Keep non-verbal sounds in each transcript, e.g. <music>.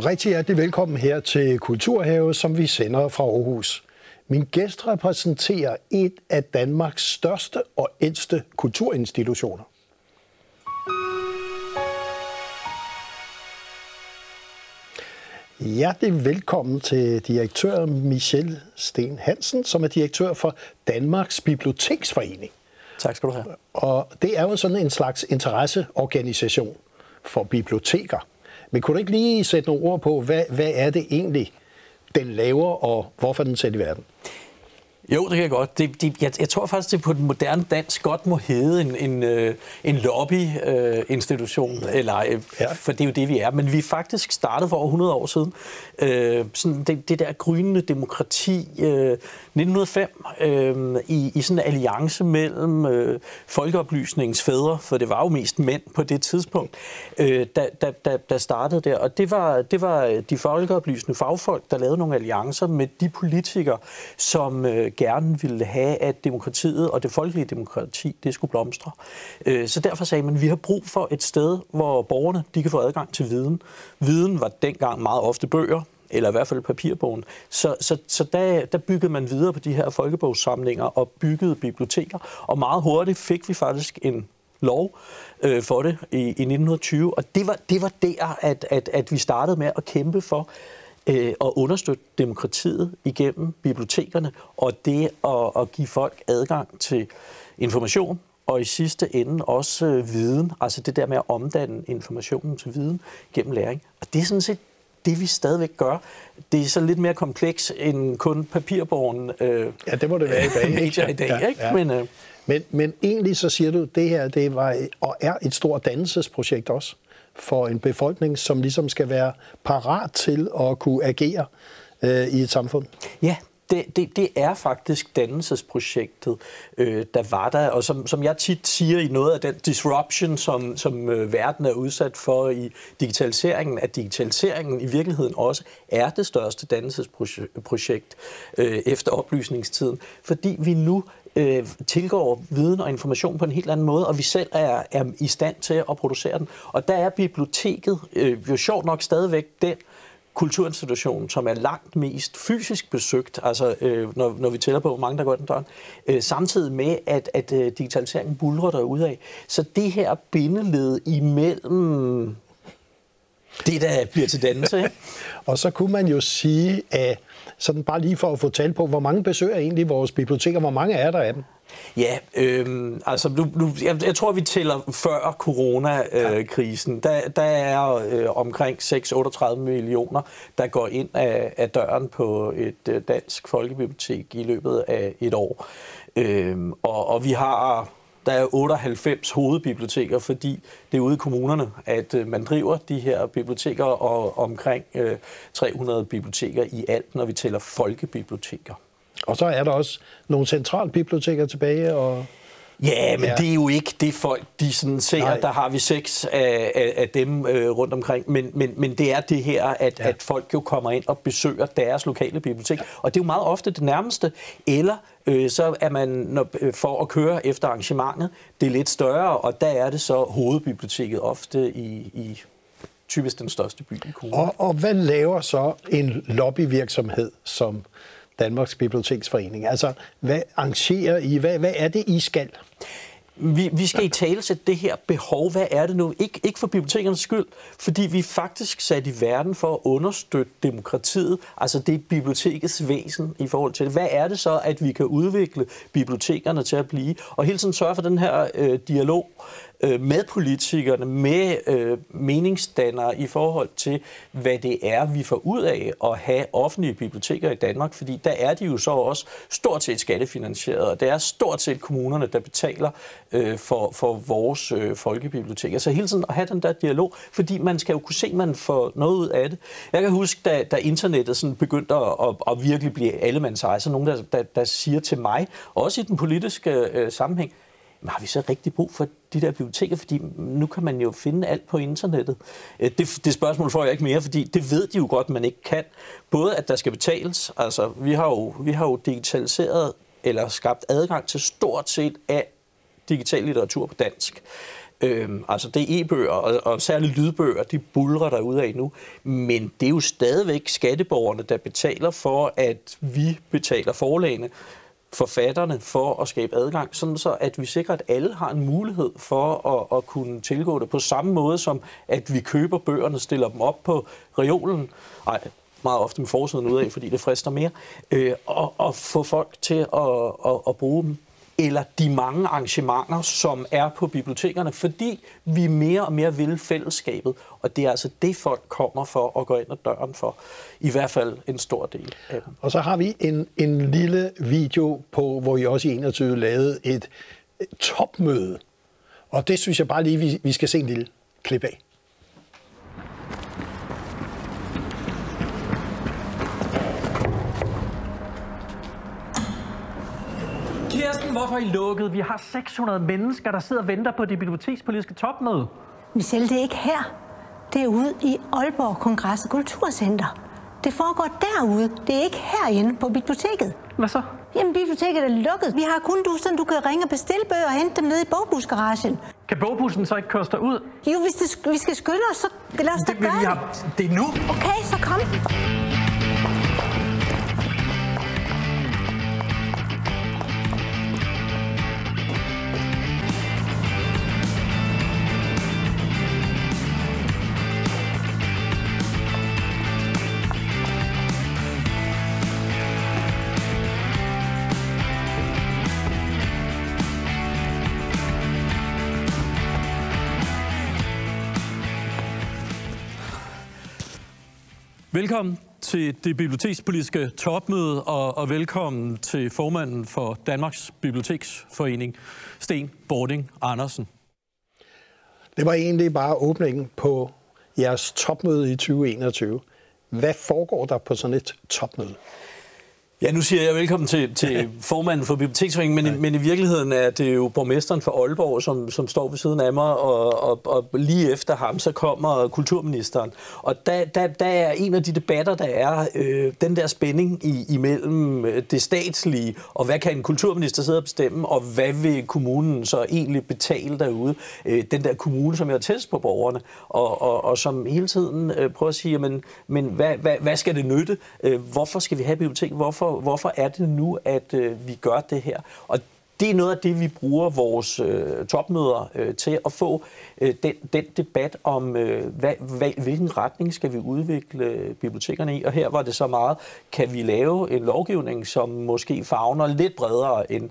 Og rigtig hjertelig velkommen her til Kulturhave, som vi sender fra Aarhus. Min gæst repræsenterer et af Danmarks største og ældste kulturinstitutioner. Hjertelig velkommen til direktør Michel Sten Hansen, som er direktør for Danmarks Biblioteksforening. Tak skal du have. Og det er jo sådan en slags interesseorganisation for biblioteker. Men kunne du ikke lige sætte nogle ord på, hvad, hvad er det egentlig, den laver, og hvorfor den sat i verden? Jo, det kan jeg godt. Det, det, jeg, jeg tror faktisk, det på den moderne dansk godt må hedde en, en, øh, en lobbyinstitution, øh, eller, øh, ja. for det er jo det, vi er. Men vi er faktisk startet for over 100 år siden. Øh, sådan det, det der grønne demokrati, øh, 1905, øh, i, i sådan en alliance mellem øh, folkeoplysningens fædre, for det var jo mest mænd på det tidspunkt, øh, der, der, der, der startede der. Og det var, det var de folkeoplysende fagfolk, der lavede nogle alliancer med de politikere, som øh, gerne ville have, at demokratiet og det folkelige demokrati, det skulle blomstre. Øh, så derfor sagde man, at vi har brug for et sted, hvor borgerne de kan få adgang til viden. Viden var dengang meget ofte bøger, eller i hvert fald papirbogen. Så, så, så der, der byggede man videre på de her folkebogssamlinger og byggede biblioteker, og meget hurtigt fik vi faktisk en lov øh, for det i, i 1920, og det var, det var der, at, at, at vi startede med at kæmpe for øh, at understøtte demokratiet igennem bibliotekerne, og det at, at give folk adgang til information, og i sidste ende også øh, viden, altså det der med at omdanne informationen til viden gennem læring. Og det er sådan set det, vi stadigvæk gør. Det er så lidt mere kompleks end kun papirborgen øh, ja, det må det være i dag. <laughs> medier i dag. Ja, ikke? Ja. Men, øh, men, men egentlig så siger du, at det her det var og er et stort dannelsesprojekt også for en befolkning, som ligesom skal være parat til at kunne agere øh, i et samfund. Ja, det, det, det er faktisk dannelsesprojektet, øh, der var der, og som, som jeg tit siger i noget af den disruption, som, som øh, verden er udsat for i digitaliseringen, at digitaliseringen i virkeligheden også er det største dannelsesprojekt øh, efter oplysningstiden, fordi vi nu øh, øh, tilgår viden og information på en helt anden måde, og vi selv er, er i stand til at producere den. Og der er biblioteket øh, jo sjovt nok stadigvæk den kulturinstitution, som er langt mest fysisk besøgt, altså øh, når, når vi tæller på, hvor mange der går den døren, øh, samtidig med, at, at øh, digitaliseringen bulrer af. Så det her bindeled imellem det, der bliver til dannelse. <laughs> og så kunne man jo sige, at sådan bare lige for at få tal på, hvor mange besøger egentlig vores biblioteker, hvor mange er der af dem? Ja, øh, altså nu, nu, jeg, jeg tror, vi tæller før coronakrisen. Øh, der, der er øh, omkring 6-38 millioner, der går ind af, af døren på et øh, dansk folkebibliotek i løbet af et år. Øh, og, og vi har der er 98 hovedbiblioteker, fordi det er ude i kommunerne, at øh, man driver de her biblioteker, og omkring øh, 300 biblioteker i alt, når vi tæller folkebiblioteker. Og så er der også nogle centralbiblioteker tilbage, og Ja, men ja. det er jo ikke det folk, de sådan ser. Nej. Der har vi seks af, af, af dem øh, rundt omkring. Men, men, men det er det her, at, ja. at folk jo kommer ind og besøger deres lokale bibliotek. Ja. Og det er jo meget ofte det nærmeste. Eller øh, så er man når, øh, for at køre efter arrangementet, det er lidt større, og der er det så hovedbiblioteket ofte i, i typisk den største by i kommunen. Og, og hvad laver så en lobbyvirksomhed som Danmarks Biblioteksforening? Altså, hvad arrangerer I? Hvad, hvad er det, I skal? Vi, vi skal i tale sætte det her behov. Hvad er det nu? Ik- ikke for bibliotekernes skyld, fordi vi er faktisk sat i verden for at understøtte demokratiet, altså det er bibliotekets væsen i forhold til det. Hvad er det så, at vi kan udvikle bibliotekerne til at blive? Og hele tiden sørge for den her øh, dialog øh, med politikerne, med øh, meningsdannere i forhold til, hvad det er, vi får ud af at have offentlige biblioteker i Danmark, fordi der er de jo så også stort set skattefinansieret, og det er stort set kommunerne, der betaler øh, for, for vores øh, folkebiblioteker. Så hele tiden at have den der dialog, fordi man skal jo kunne se, at man får noget ud af det. Jeg kan huske, da, da internettet sådan begyndte at, at, at virkelig blive allemands eje, så nogen, der, der, der siger til mig, også i den politiske øh, sammenhæng, har vi så rigtig brug for de der biblioteker? Fordi nu kan man jo finde alt på internettet. Øh, det, det spørgsmål får jeg ikke mere, fordi det ved de jo godt, man ikke kan. Både at der skal betales, altså vi har jo, vi har jo digitaliseret eller skabt adgang til stort set af digital litteratur på dansk. Øhm, altså det er e-bøger, og, og særligt lydbøger, de bulrer der ud af nu. Men det er jo stadigvæk skatteborgerne, der betaler for, at vi betaler forlagene forfatterne for at skabe adgang, sådan så at vi sikrer, at alle har en mulighed for at, at kunne tilgå det på samme måde som, at vi køber bøgerne, stiller dem op på reolen, ej, meget ofte med forsiden ud af, fordi det frister mere, øh, og, og få folk til at, at, at bruge dem eller de mange arrangementer, som er på bibliotekerne, fordi vi mere og mere vil fællesskabet, og det er altså det, folk kommer for at gå ind ad døren for. I hvert fald en stor del af dem. Og så har vi en, en lille video på, hvor I også i 21 lavede et topmøde. Og det synes jeg bare lige, vi, vi skal se en lille klip af. Hvorfor er I lukket? Vi har 600 mennesker, der sidder og venter på det bibliotekspolitiske topmøde. Michelle, det er ikke her. Det er ude i Aalborg Kongress og Kulturcenter. Det foregår derude. Det er ikke herinde på biblioteket. Hvad så? Jamen, biblioteket er lukket. Vi har kun du, sådan du kan ringe og bestille bøger og hente dem ned i bogbusgaragen. Kan bogbussen så ikke køre ud? Jo, hvis det, vi skal skynde os, så lad os da det, gøre det. Har... Det er nu. Okay, så kom. Velkommen til det bibliotekspolitiske topmøde, og, og velkommen til formanden for Danmarks Biblioteksforening, Sten Bording Andersen. Det var egentlig bare åbningen på jeres topmøde i 2021. Hvad foregår der på sådan et topmøde? Ja, nu siger jeg velkommen til, til formanden for Biblioteksforeningen, men, men i virkeligheden er det jo borgmesteren for Aalborg, som, som står ved siden af mig, og, og, og lige efter ham, så kommer kulturministeren. Og der, der, der er en af de debatter, der er øh, den der spænding i, imellem det statslige, og hvad kan en kulturminister sidde og bestemme, og hvad vil kommunen så egentlig betale derude? Øh, den der kommune, som er tættest på borgerne, og, og, og som hele tiden øh, prøver at sige, men, men hvad, hvad, hvad skal det nytte? Øh, hvorfor skal vi have bibliotek? Hvorfor hvorfor, er det nu, at øh, vi gør det her? Og det er noget af det, vi bruger vores øh, topmøder øh, til at få øh, den, den debat om, øh, hvad, hvad, hvilken retning skal vi udvikle bibliotekerne i. Og her var det så meget, kan vi lave en lovgivning, som måske fagner lidt bredere end,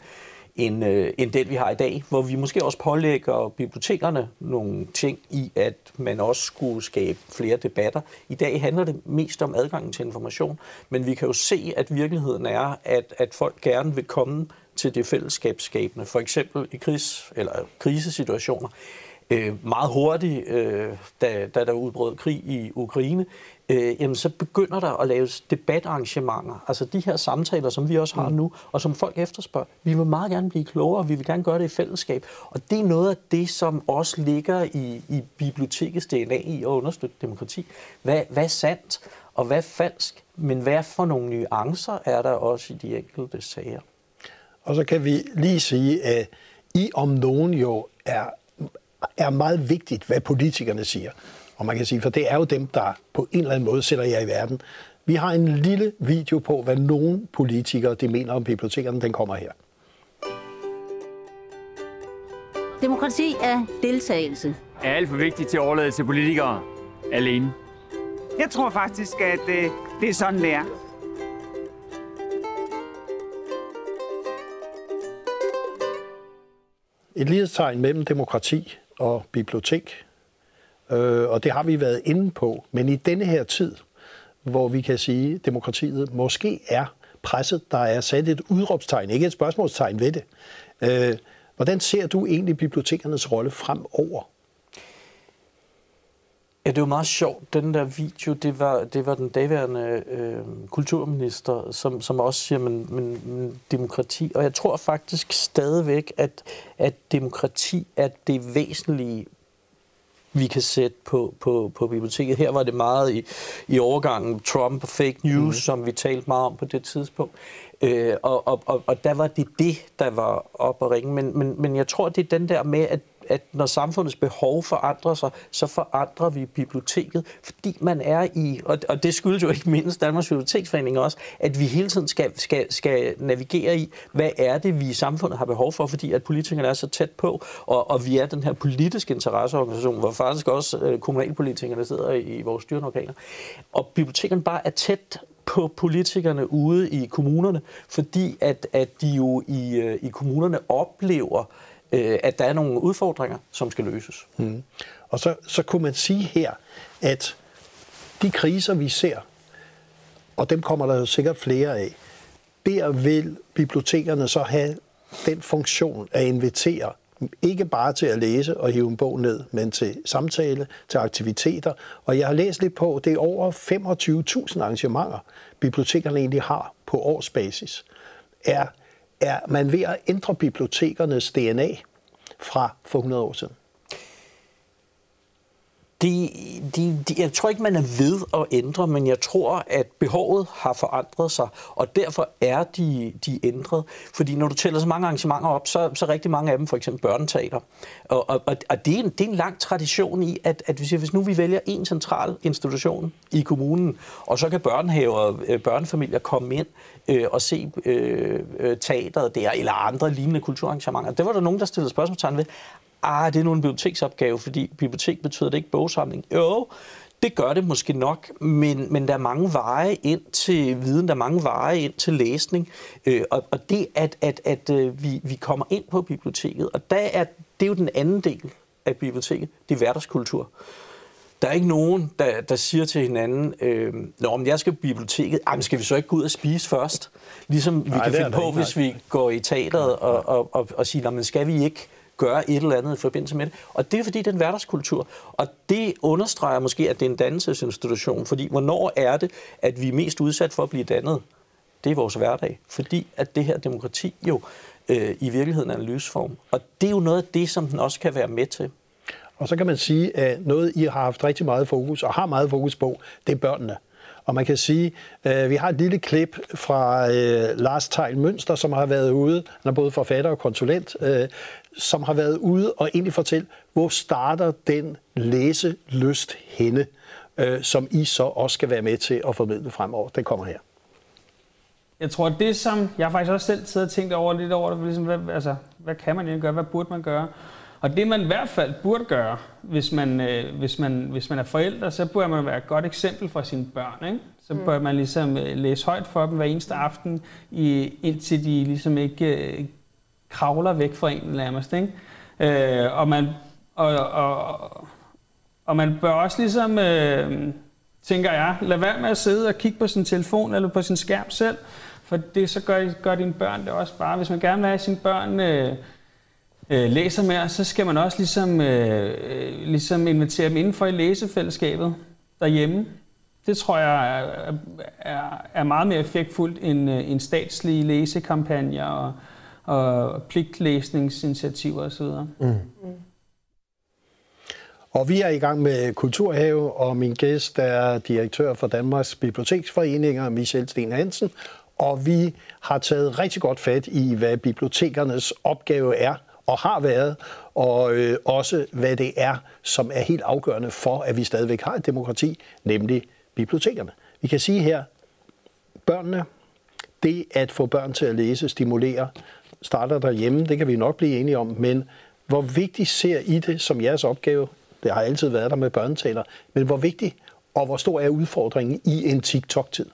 end, øh, end den, vi har i dag, hvor vi måske også pålægger bibliotekerne nogle ting i, at man også skulle skabe flere debatter. I dag handler det mest om adgangen til information, men vi kan jo se, at virkeligheden er, at, at folk gerne vil komme til det fællesskabsskabende, for eksempel i kris, eller krisesituationer. Øh, meget hurtigt, øh, da, da der udbrød krig i Ukraine, øh, jamen så begynder der at laves debatarrangementer. Altså de her samtaler, som vi også har mm. nu, og som folk efterspørger. Vi vil meget gerne blive klogere, vi vil gerne gøre det i fællesskab. Og det er noget af det, som også ligger i, i bibliotekets DNA i at understøtte demokrati. Hvad, hvad er sandt, og hvad er falsk? Men hvad for nogle nuancer er der også i de enkelte sager? Og så kan vi lige sige, at I om nogen jo er, er meget vigtigt, hvad politikerne siger. Og man kan sige, for det er jo dem, der på en eller anden måde sætter jer i verden. Vi har en lille video på, hvad nogle politikere de mener om bibliotekerne. Den kommer her. Demokrati er deltagelse. Er alt for vigtigt til at overlade til politikere alene. Jeg tror faktisk, at det, øh, det er sådan, det er. Et lighedstegn mellem demokrati og bibliotek Øh, og det har vi været inde på. Men i denne her tid, hvor vi kan sige, at demokratiet måske er presset, der er sat et udråbstegn, ikke et spørgsmålstegn ved det. Øh, hvordan ser du egentlig bibliotekernes rolle fremover? Ja, det var meget sjovt. Den der video, det var, det var den daværende øh, kulturminister, som, som også siger, men, men, men demokrati. Og jeg tror faktisk stadigvæk, at, at demokrati er det væsentlige vi kan sætte på, på, på biblioteket. Her var det meget i, i overgangen Trump og fake news, mm. som vi talte meget om på det tidspunkt. Øh, og, og, og, og der var det det, der var op at ringe. Men, men, men jeg tror, det er den der med, at, at når samfundets behov forandrer sig, så forandrer vi biblioteket, fordi man er i, og, og det skyldes jo ikke mindst Danmarks Biblioteksforening også, at vi hele tiden skal, skal, skal navigere i, hvad er det, vi i samfundet har behov for, fordi at politikerne er så tæt på, og, og vi er den her politiske interesseorganisation, hvor faktisk også øh, kommunalpolitikerne sidder i, vores styrende organer. Og bibliotekerne bare er tæt på politikerne ude i kommunerne, fordi at, at de jo i, øh, i kommunerne oplever, øh, Øh, at der er nogle udfordringer, som skal løses. Mm. Og så, så kunne man sige her, at de kriser, vi ser, og dem kommer der jo sikkert flere af, der vil bibliotekerne så have den funktion at invitere ikke bare til at læse og hive en bog ned, men til samtale, til aktiviteter. Og jeg har læst lidt på, det er over 25.000 arrangementer, bibliotekerne egentlig har på årsbasis. Er, er man ved at ændre bibliotekernes DNA fra for 100 år siden? De, de, de, jeg tror ikke, man er ved at ændre, men jeg tror, at behovet har forandret sig, og derfor er de, de ændret. Fordi når du tæller så mange arrangementer op, så, så rigtig mange af dem for eksempel børneteater. Og, og, og det, er en, det er en lang tradition i, at, at hvis, hvis nu vi vælger en central institution i kommunen, og så kan børnehaver, og børnefamilier komme ind øh, og se øh, øh, teateret der, eller andre lignende kulturarrangementer. Det var der nogen, der stillede spørgsmålstegn ved ah, det er nu en biblioteksopgave, fordi bibliotek betyder det ikke bogsamling. Jo, det gør det måske nok, men, men der er mange veje ind til viden, der er mange veje ind til læsning, øh, og, og det, at, at, at øh, vi, vi kommer ind på biblioteket, og der er, det er jo den anden del af biblioteket, det er hverdagskultur. Der er ikke nogen, der, der siger til hinanden, øh, Nå, om jeg skal på biblioteket, ej, men skal vi så ikke gå ud og spise først? Ligesom vi Nej, kan finde på, hvis vi går i teateret og, og, og, og siger, men skal vi ikke gøre et eller andet i forbindelse med det. Og det er fordi, det er en hverdagskultur. Og det understreger måske, at det er en dannelsesinstitution. Fordi hvornår er det, at vi er mest udsat for at blive dannet? Det er vores hverdag. Fordi at det her demokrati jo øh, i virkeligheden er en lysform. Og det er jo noget af det, som den også kan være med til. Og så kan man sige, at noget, I har haft rigtig meget fokus, og har meget fokus på, det er børnene. Og man kan sige, øh, vi har et lille klip fra øh, Lars Tejl Mønster, som har været ude, han er både forfatter og konsulent, øh, som har været ude og egentlig fortælle, hvor starter den læselyst henne, øh, som I så også skal være med til at formidle fremover. Den kommer her. Jeg tror, det som jeg faktisk også selv sidder og tænkt over lidt over, det, ligesom, hvad, altså, hvad kan man egentlig gøre, hvad burde man gøre? Og det man i hvert fald burde gøre, hvis man, øh, hvis man, hvis man er forældre, så burde man være et godt eksempel for sine børn. Ikke? Så mm. bør man ligesom øh, læse højt for dem hver eneste aften, i, indtil de ligesom ikke øh, kravler væk fra en nærmest. Ikke? Øh, og, man, og, og, og man bør også ligesom, øh, tænker jeg, lade være med at sidde og kigge på sin telefon eller på sin skærm selv, for det så gør, gør dine børn det også bare. Hvis man gerne vil have sine børn øh, øh, læser med så skal man også ligesom, øh, øh, ligesom invitere dem indenfor i læsefællesskabet derhjemme. Det tror jeg er, er, er meget mere effektfuldt end øh, en statslig læsekampagne og, og pligtlæsningsinitiativer osv. Mm. Mm. Og vi er i gang med Kulturhave, og min gæst er direktør for Danmarks Biblioteksforeninger, Michel Sten Hansen. Og vi har taget rigtig godt fat i, hvad bibliotekernes opgave er og har været, og øh, også hvad det er, som er helt afgørende for, at vi stadigvæk har et demokrati, nemlig bibliotekerne. Vi kan sige her, børnene, det at få børn til at læse, stimulere, starter derhjemme, det kan vi nok blive enige om, men hvor vigtigt ser I det som jeres opgave? Det har altid været der med børnetaler, men hvor vigtigt og hvor stor er udfordringen i en TikTok-tid?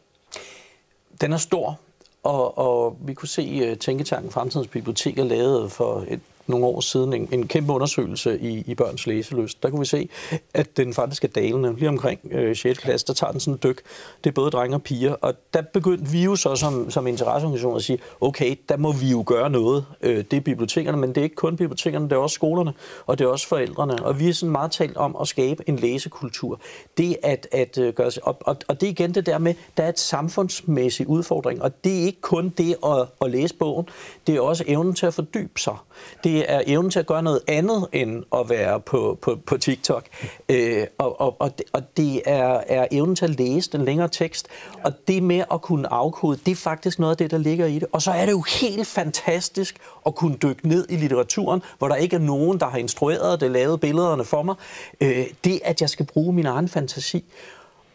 Den er stor, og, og vi kunne se uh, Tænketanken Fremtidens Biblioteker lavet for et nogle år siden en, en kæmpe undersøgelse i, i børns læseløst. Der kunne vi se, at den faktisk er dalende. Lige omkring øh, 6. klasse, der tager den sådan en dyk. Det er både drenge og piger. Og der begyndte vi jo så som, som interesseorganisation at sige, okay, der må vi jo gøre noget. Øh, det er bibliotekerne, men det er ikke kun bibliotekerne, det er også skolerne, og det er også forældrene. Og vi er sådan meget talt om at skabe en læsekultur. Det at, at øh, gøre og, og, og det er igen det der med, der er et samfundsmæssig udfordring, og det er ikke kun det at, at læse bogen, det er også evnen til at fordybe sig. Det det er evnen til at gøre noget andet end at være på, på, på TikTok. Øh, og, og, og, det, og det er, er evnen til at læse den længere tekst. Og det med at kunne afkode, det er faktisk noget af det, der ligger i det. Og så er det jo helt fantastisk at kunne dykke ned i litteraturen, hvor der ikke er nogen, der har instrueret det, lavet billederne for mig. Øh, det, at jeg skal bruge min egen fantasi.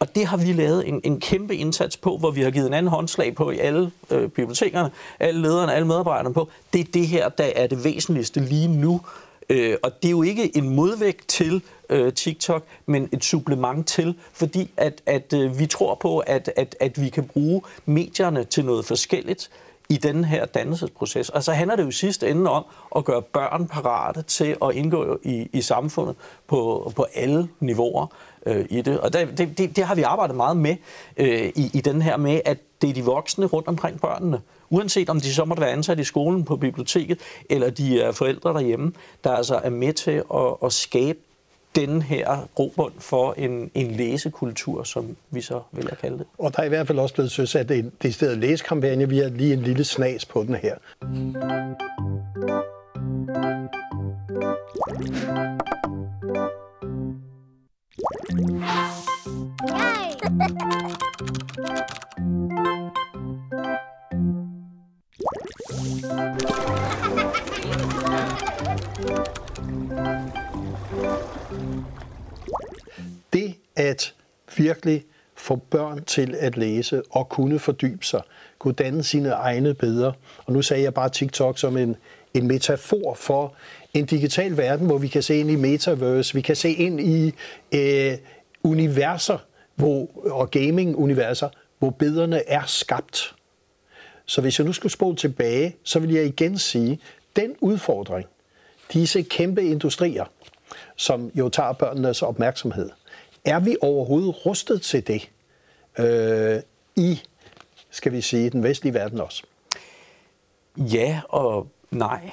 Og det har vi lavet en, en kæmpe indsats på, hvor vi har givet en anden håndslag på i alle øh, bibliotekerne, alle lederne, alle medarbejderne på. Det er det her, der er det væsentligste lige nu. Øh, og det er jo ikke en modvægt til øh, TikTok, men et supplement til, fordi at, at øh, vi tror på, at, at, at vi kan bruge medierne til noget forskelligt i den her dannelsesproces. Og så handler det jo i sidste ende om at gøre børn parate til at indgå i, i samfundet på, på alle niveauer øh, i det. Og det, det, det har vi arbejdet meget med øh, i, i den her med, at det er de voksne rundt omkring børnene, uanset om de så måtte være ansat i skolen, på biblioteket, eller de er forældre derhjemme, der altså er med til at, at skabe den her grobund for en, en læsekultur, som vi så vil have kalde det. Og der er i hvert fald også blevet søsat en decideret læsekampagne. Vi har lige en lille snas på den her. Det at virkelig få børn til at læse og kunne fordybe sig, kunne danne sine egne bedre. Og nu sagde jeg bare TikTok som en, en metafor for en digital verden, hvor vi kan se ind i metaverse, vi kan se ind i øh, universer hvor, og gaming-universer, hvor billederne er skabt. Så hvis jeg nu skulle spole tilbage, så vil jeg igen sige, den udfordring, disse kæmpe industrier, som jo tager børnenes opmærksomhed, er vi overhovedet rustet til det øh, i, skal vi sige, den vestlige verden også? Ja og nej.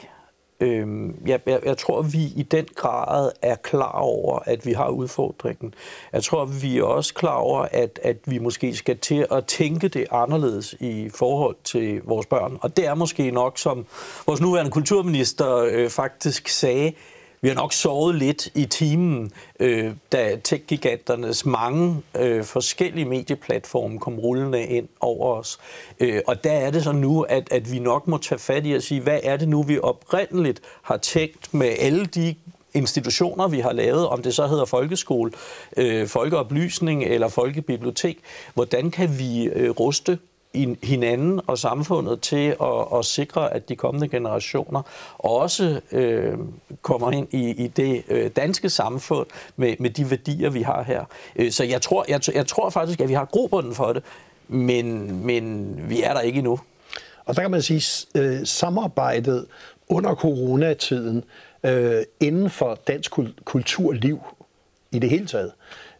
Øhm, jeg, jeg, jeg tror, vi i den grad er klar over, at vi har udfordringen. Jeg tror, vi er også klar over, at, at vi måske skal til at tænke det anderledes i forhold til vores børn. Og det er måske nok, som vores nuværende kulturminister øh, faktisk sagde, vi har nok sovet lidt i timen, øh, da tech-giganternes mange øh, forskellige medieplatforme kom rullende ind over os. Øh, og der er det så nu, at, at vi nok må tage fat i at sige, hvad er det nu, vi oprindeligt har tænkt med alle de institutioner, vi har lavet, om det så hedder folkeskole, øh, folkeoplysning eller folkebibliotek, hvordan kan vi øh, ruste hinanden og samfundet til at, at sikre, at de kommende generationer også øh, kommer ind i, i det øh, danske samfund med, med de værdier, vi har her. Øh, så jeg tror, jeg, jeg tror faktisk, at vi har grobunden for det, men, men vi er der ikke endnu. Og der kan man sige, øh, samarbejdet under coronatiden øh, inden for dansk kulturliv i det hele taget,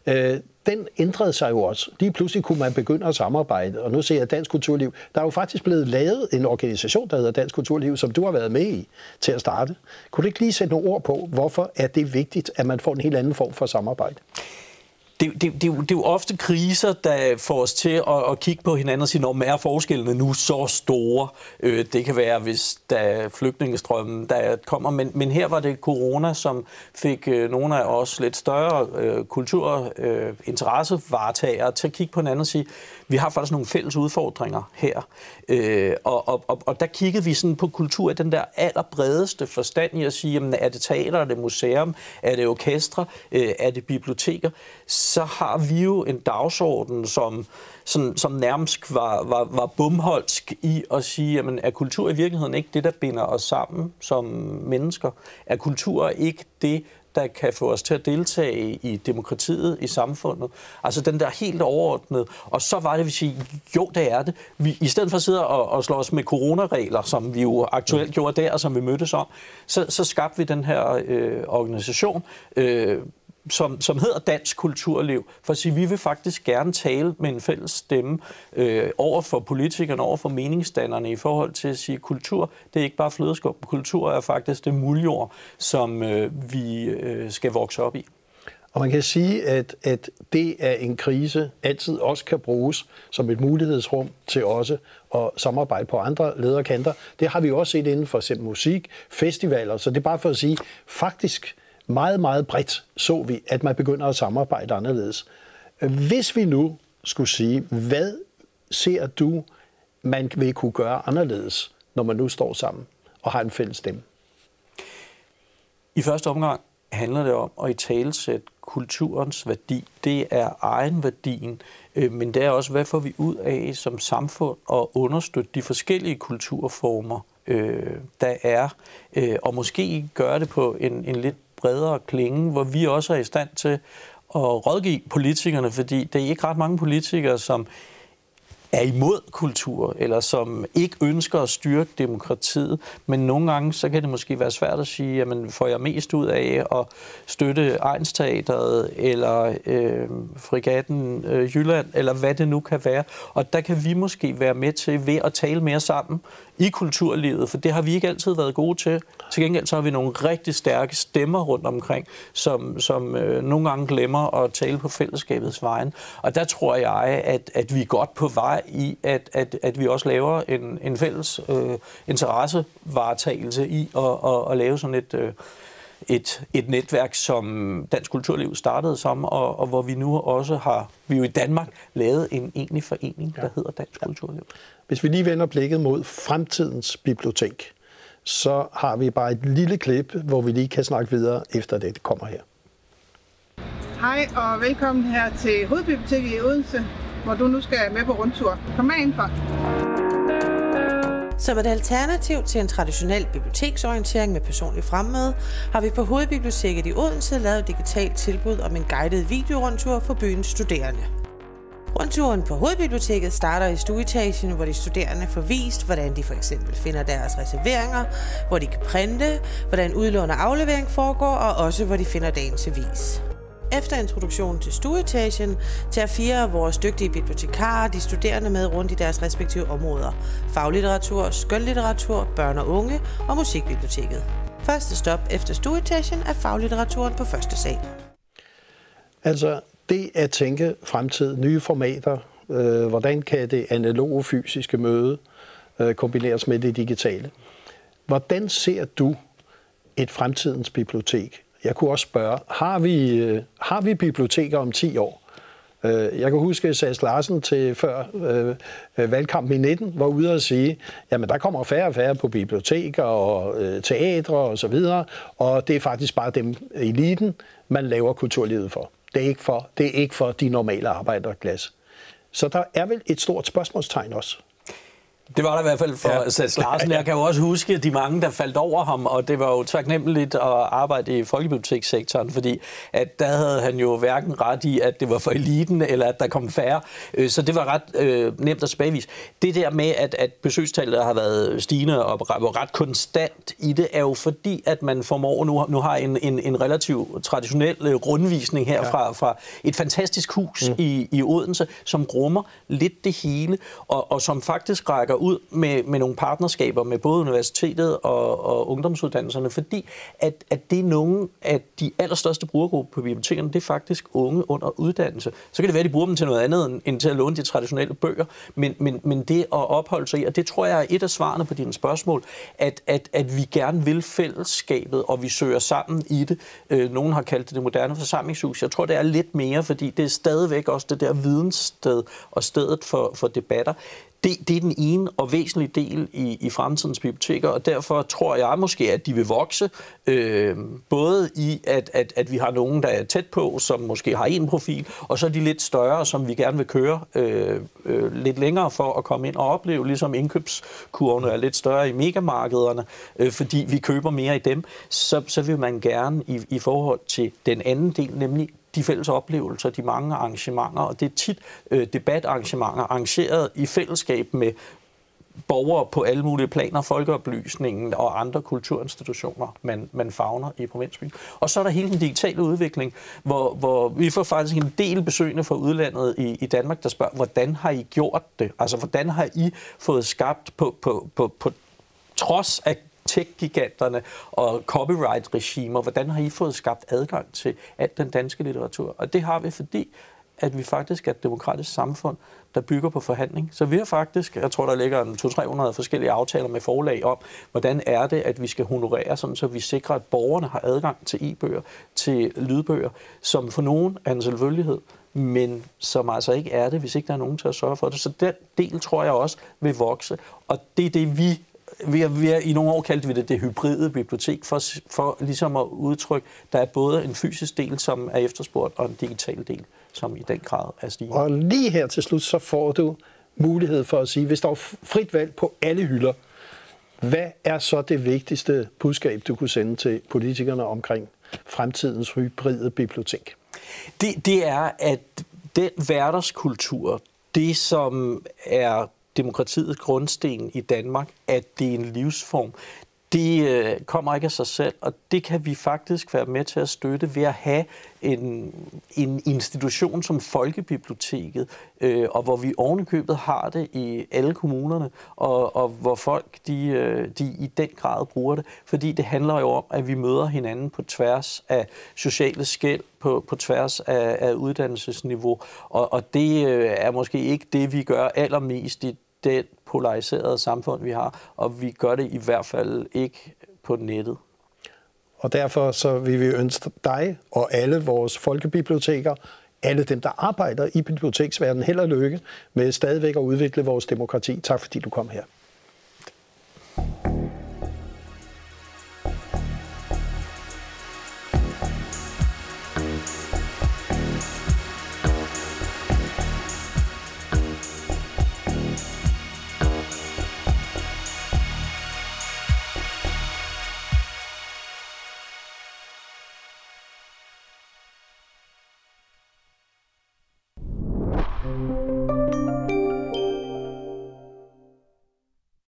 øh, den ændrede sig jo også. Lige pludselig kunne man begynde at samarbejde, og nu ser jeg Dansk Kulturliv. Der er jo faktisk blevet lavet en organisation, der hedder Dansk Kulturliv, som du har været med i til at starte. Kunne du ikke lige sætte nogle ord på, hvorfor er det vigtigt, at man får en helt anden form for samarbejde? Det, det, det, det, det er jo ofte kriser, der får os til at, at kigge på hinanden og sige, når er forskellene nu så store? Øh, det kan være, hvis der er flygtningestrømmen, der kommer. Men, men her var det corona, som fik øh, nogle af os lidt større øh, kulturinteressevaretagere øh, til at kigge på hinanden og sige, vi har faktisk nogle fælles udfordringer her. Øh, og, og, og, og der kiggede vi sådan på kultur i den der allerbredeste forstand i at sige, jamen, er det teater, er det museum, er det orkestre, øh, er det biblioteker? Så har vi jo en dagsorden, som, som, som nærmest var, var, var bumholsk i at sige, jamen, er kultur i virkeligheden ikke det, der binder os sammen som mennesker? Er kultur ikke det, der kan få os til at deltage i demokratiet, i samfundet. Altså den der helt overordnede. Og så var det, vi siger, jo, det er det. Vi, I stedet for at sidde og, og slå os med coronaregler, som vi jo aktuelt gjorde der, som vi mødtes om, så, så skabte vi den her øh, organisation, øh, som, som hedder Dansk Kulturliv, for at sige, vi vil faktisk gerne tale med en fælles stemme øh, over for politikerne, over for meningsdannerne i forhold til at sige, kultur, det er ikke bare flødeskum, kultur er faktisk det muljord, som øh, vi øh, skal vokse op i. Og man kan sige, at, at det er en krise altid også kan bruges som et mulighedsrum til også at samarbejde på andre lederkanter. Det har vi også set inden for eksempel musik, festivaler, så det er bare for at sige, faktisk meget, meget bredt så vi, at man begynder at samarbejde anderledes. Hvis vi nu skulle sige, hvad ser du, man vil kunne gøre anderledes, når man nu står sammen og har en fælles stemme? I første omgang handler det om at i talesæt kulturens værdi. Det er egenværdien, øh, men det er også, hvad får vi ud af som samfund at understøtte de forskellige kulturformer, øh, der er, øh, og måske gøre det på en, en lidt bredere klinge, hvor vi også er i stand til at rådgive politikerne, fordi det er ikke ret mange politikere, som er imod kultur, eller som ikke ønsker at styrke demokratiet. Men nogle gange, så kan det måske være svært at sige, jamen får jeg mest ud af at støtte Egnsteateret, eller øh, Frigatten øh, Jylland, eller hvad det nu kan være. Og der kan vi måske være med til ved at tale mere sammen i kulturlivet, for det har vi ikke altid været gode til. Til gengæld så har vi nogle rigtig stærke stemmer rundt omkring, som, som øh, nogle gange glemmer at tale på fællesskabets vejen. Og der tror jeg, at, at vi er godt på vej i, at, at, at vi også laver en, en fælles øh, interessevaretagelse i at, at, at lave sådan et... Øh, et, et netværk, som Dansk Kulturliv startede som, og, og hvor vi nu også har, vi jo i Danmark lavet en egentlig forening, der ja. hedder Dansk Kulturliv. Hvis vi lige vender blikket mod fremtidens bibliotek, så har vi bare et lille klip, hvor vi lige kan snakke videre efter det, det kommer her. Hej og velkommen her til Hovedbiblioteket i Odense, hvor du nu skal med på rundtur. Kom med indenfor. Som et alternativ til en traditionel biblioteksorientering med personlig fremmøde, har vi på Hovedbiblioteket i Odense lavet et digitalt tilbud om en guided videorundtur for byens studerende. Rundturen på Hovedbiblioteket starter i stueetagen, hvor de studerende får vist, hvordan de for eksempel finder deres reserveringer, hvor de kan printe, hvordan udlån og aflevering foregår, og også hvor de finder dagens avis. Efter introduktionen til stueetagen tager fire af vores dygtige bibliotekarer de studerende med rundt i deres respektive områder. Faglitteratur, skønlitteratur, børn og unge og musikbiblioteket. Første stop efter stueetagen er faglitteraturen på første sal. Altså, det at tænke fremtid, nye formater, øh, hvordan kan det analoge fysiske møde øh, kombineres med det digitale. Hvordan ser du et fremtidens bibliotek? Jeg kunne også spørge, har vi, øh, har vi biblioteker om 10 år? Øh, jeg kan huske, at Sass Larsen til før øh, øh valgkampen i 19 var ude og sige, jamen der kommer færre og færre på biblioteker og øh, teatre og så videre, og det er faktisk bare dem eliten, man laver kulturlivet for. Det er ikke for, det er ikke for de normale arbejderklasse. Så der er vel et stort spørgsmålstegn også. Det var der i hvert fald for ja. Sats Larsen. Jeg kan jo også huske de mange, der faldt over ham, og det var jo taknemmeligt at arbejde i folkebibliotekssektoren, fordi at der havde han jo hverken ret i, at det var for eliten, eller at der kom færre. Øh, så det var ret øh, nemt at tilbagevise. Det der med, at, at besøgstallet har været stigende og ret konstant i det, er jo fordi, at man formår nu, nu har en, en, en relativt traditionel øh, rundvisning her ja. fra, fra et fantastisk hus mm. i, i Odense, som rummer lidt det hele, og, og som faktisk rækker ud med, med nogle partnerskaber med både universitetet og, og ungdomsuddannelserne, fordi at, at det er nogle af de allerstørste brugergrupper på bibliotekerne, det er faktisk unge under uddannelse. Så kan det være, at de bruger dem til noget andet end til at låne de traditionelle bøger, men, men, men det at opholde sig i, og det tror jeg er et af svarene på dine spørgsmål, at, at, at vi gerne vil fællesskabet, og vi søger sammen i det. Øh, nogen har kaldt det det moderne forsamlingshus. Jeg tror, det er lidt mere, fordi det er stadigvæk også det der videnssted og stedet for, for debatter. Det, det er den ene og væsentlige del i, i fremtidens biblioteker, og derfor tror jeg måske, at de vil vokse, øh, både i, at, at, at vi har nogen, der er tæt på, som måske har en profil, og så er de lidt større, som vi gerne vil køre øh, øh, lidt længere for at komme ind og opleve, ligesom indkøbskurvene er lidt større i megamarkederne, øh, fordi vi køber mere i dem, så, så vil man gerne i, i forhold til den anden del, nemlig de fælles oplevelser, de mange arrangementer, og det er tit øh, debatarrangementer arrangeret i fællesskab med borgere på alle mulige planer, folkeoplysningen og andre kulturinstitutioner, man, man fagner i provinsbyen. Og så er der hele den digitale udvikling, hvor, hvor vi får faktisk en del besøgende fra udlandet i, i Danmark, der spørger, hvordan har I gjort det? Altså, hvordan har I fået skabt på, på, på, på trods af tech-giganterne og copyright-regimer, hvordan har I fået skabt adgang til al den danske litteratur? Og det har vi, fordi at vi faktisk er et demokratisk samfund, der bygger på forhandling. Så vi har faktisk, jeg tror, der ligger en 200-300 forskellige aftaler med forlag om, hvordan er det, at vi skal honorere, sådan, så vi sikrer, at borgerne har adgang til e-bøger, til lydbøger, som for nogen er en selvfølgelighed, men som altså ikke er det, hvis ikke der er nogen til at sørge for det. Så den del tror jeg også vil vokse, og det er det, vi vi har, vi har, I nogle år kaldt vi det det hybride bibliotek, for, for ligesom at udtrykke, der er både en fysisk del, som er efterspurgt, og en digital del, som i den grad er stigende. Og lige her til slut, så får du mulighed for at sige, hvis der er frit valg på alle hylder, hvad er så det vigtigste budskab, du kunne sende til politikerne omkring fremtidens hybride bibliotek? Det, det er, at den hverdagskultur, det som er demokratiets grundsten i Danmark, at det er en livsform, det øh, kommer ikke af sig selv, og det kan vi faktisk være med til at støtte ved at have en, en institution som Folkebiblioteket, øh, og hvor vi ovenikøbet har det i alle kommunerne, og, og hvor folk de, øh, de i den grad bruger det, fordi det handler jo om, at vi møder hinanden på tværs af sociale skæld, på, på tværs af, af uddannelsesniveau, og, og det øh, er måske ikke det, vi gør allermest i det polariserede samfund, vi har, og vi gør det i hvert fald ikke på nettet. Og derfor så vil vi ønske dig og alle vores folkebiblioteker, alle dem, der arbejder i biblioteksverdenen, held og lykke med stadigvæk at udvikle vores demokrati. Tak fordi du kom her.